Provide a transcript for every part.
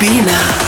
Bobina.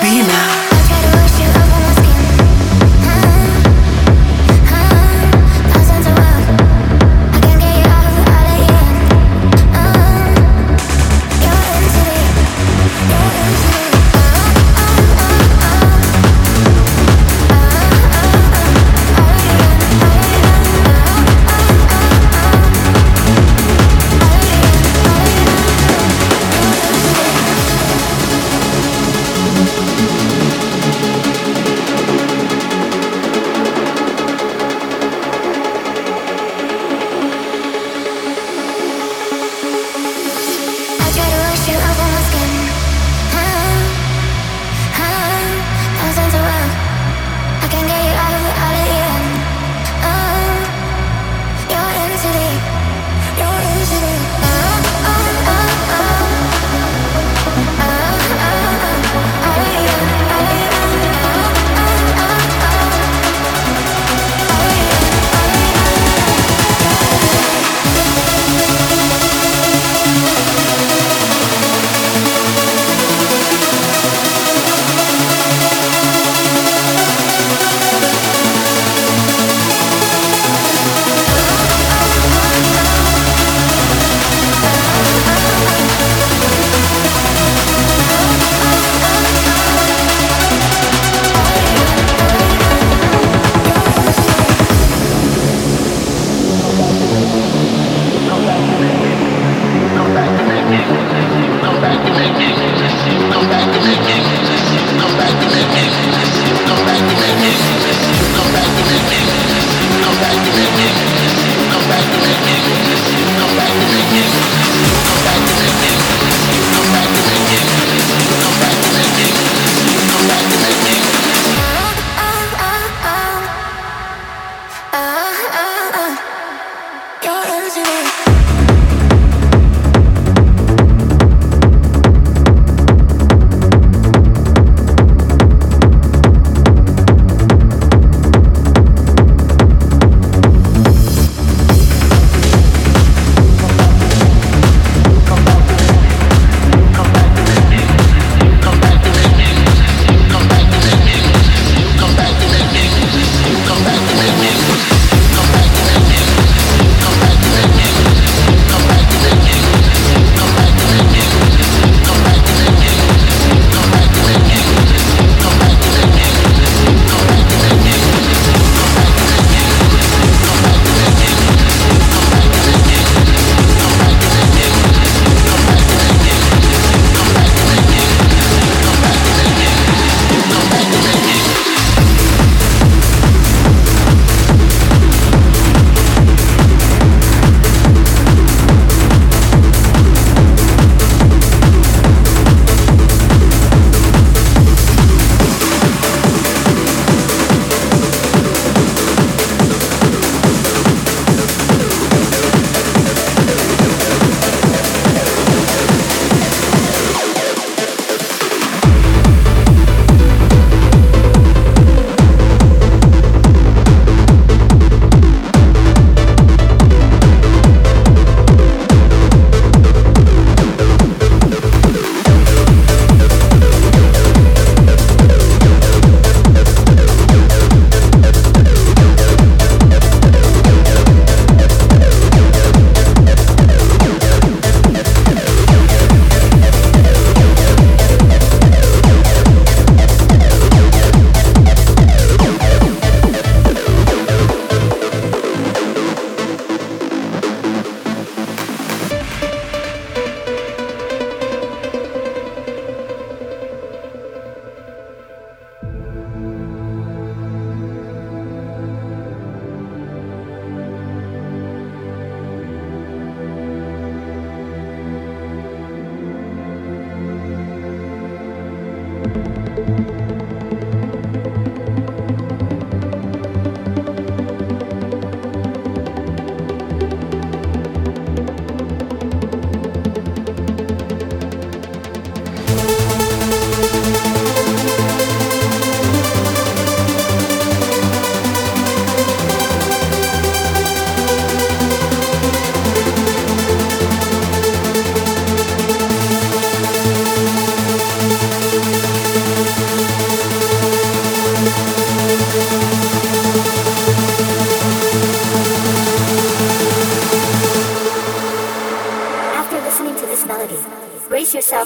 be now.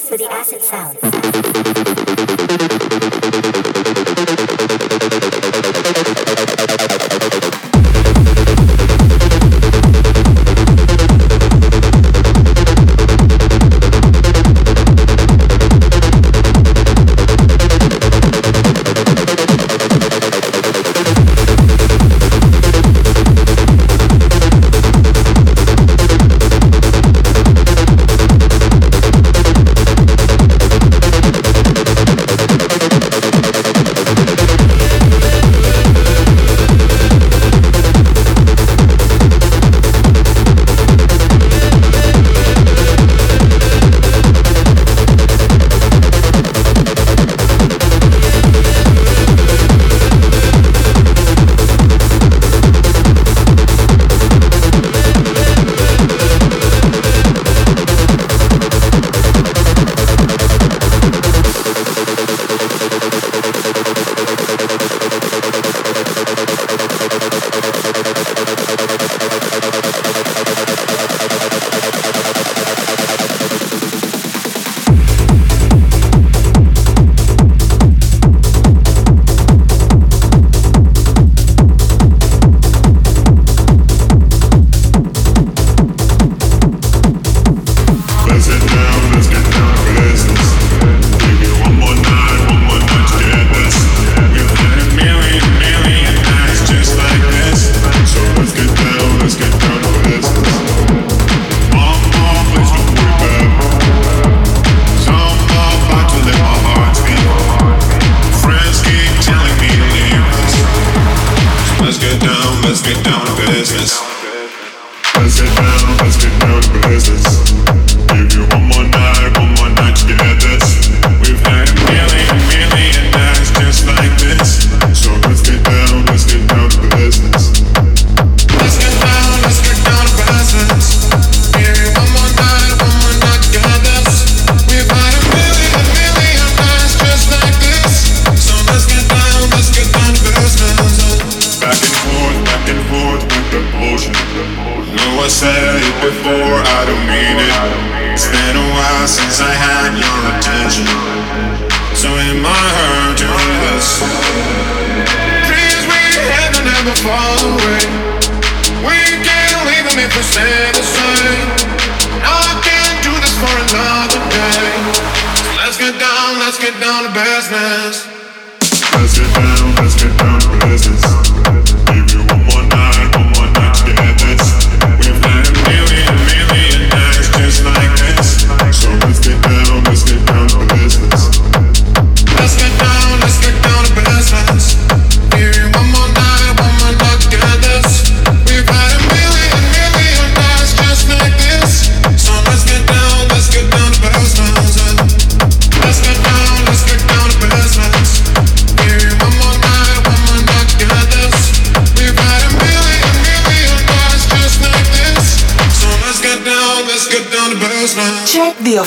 For the acid sound.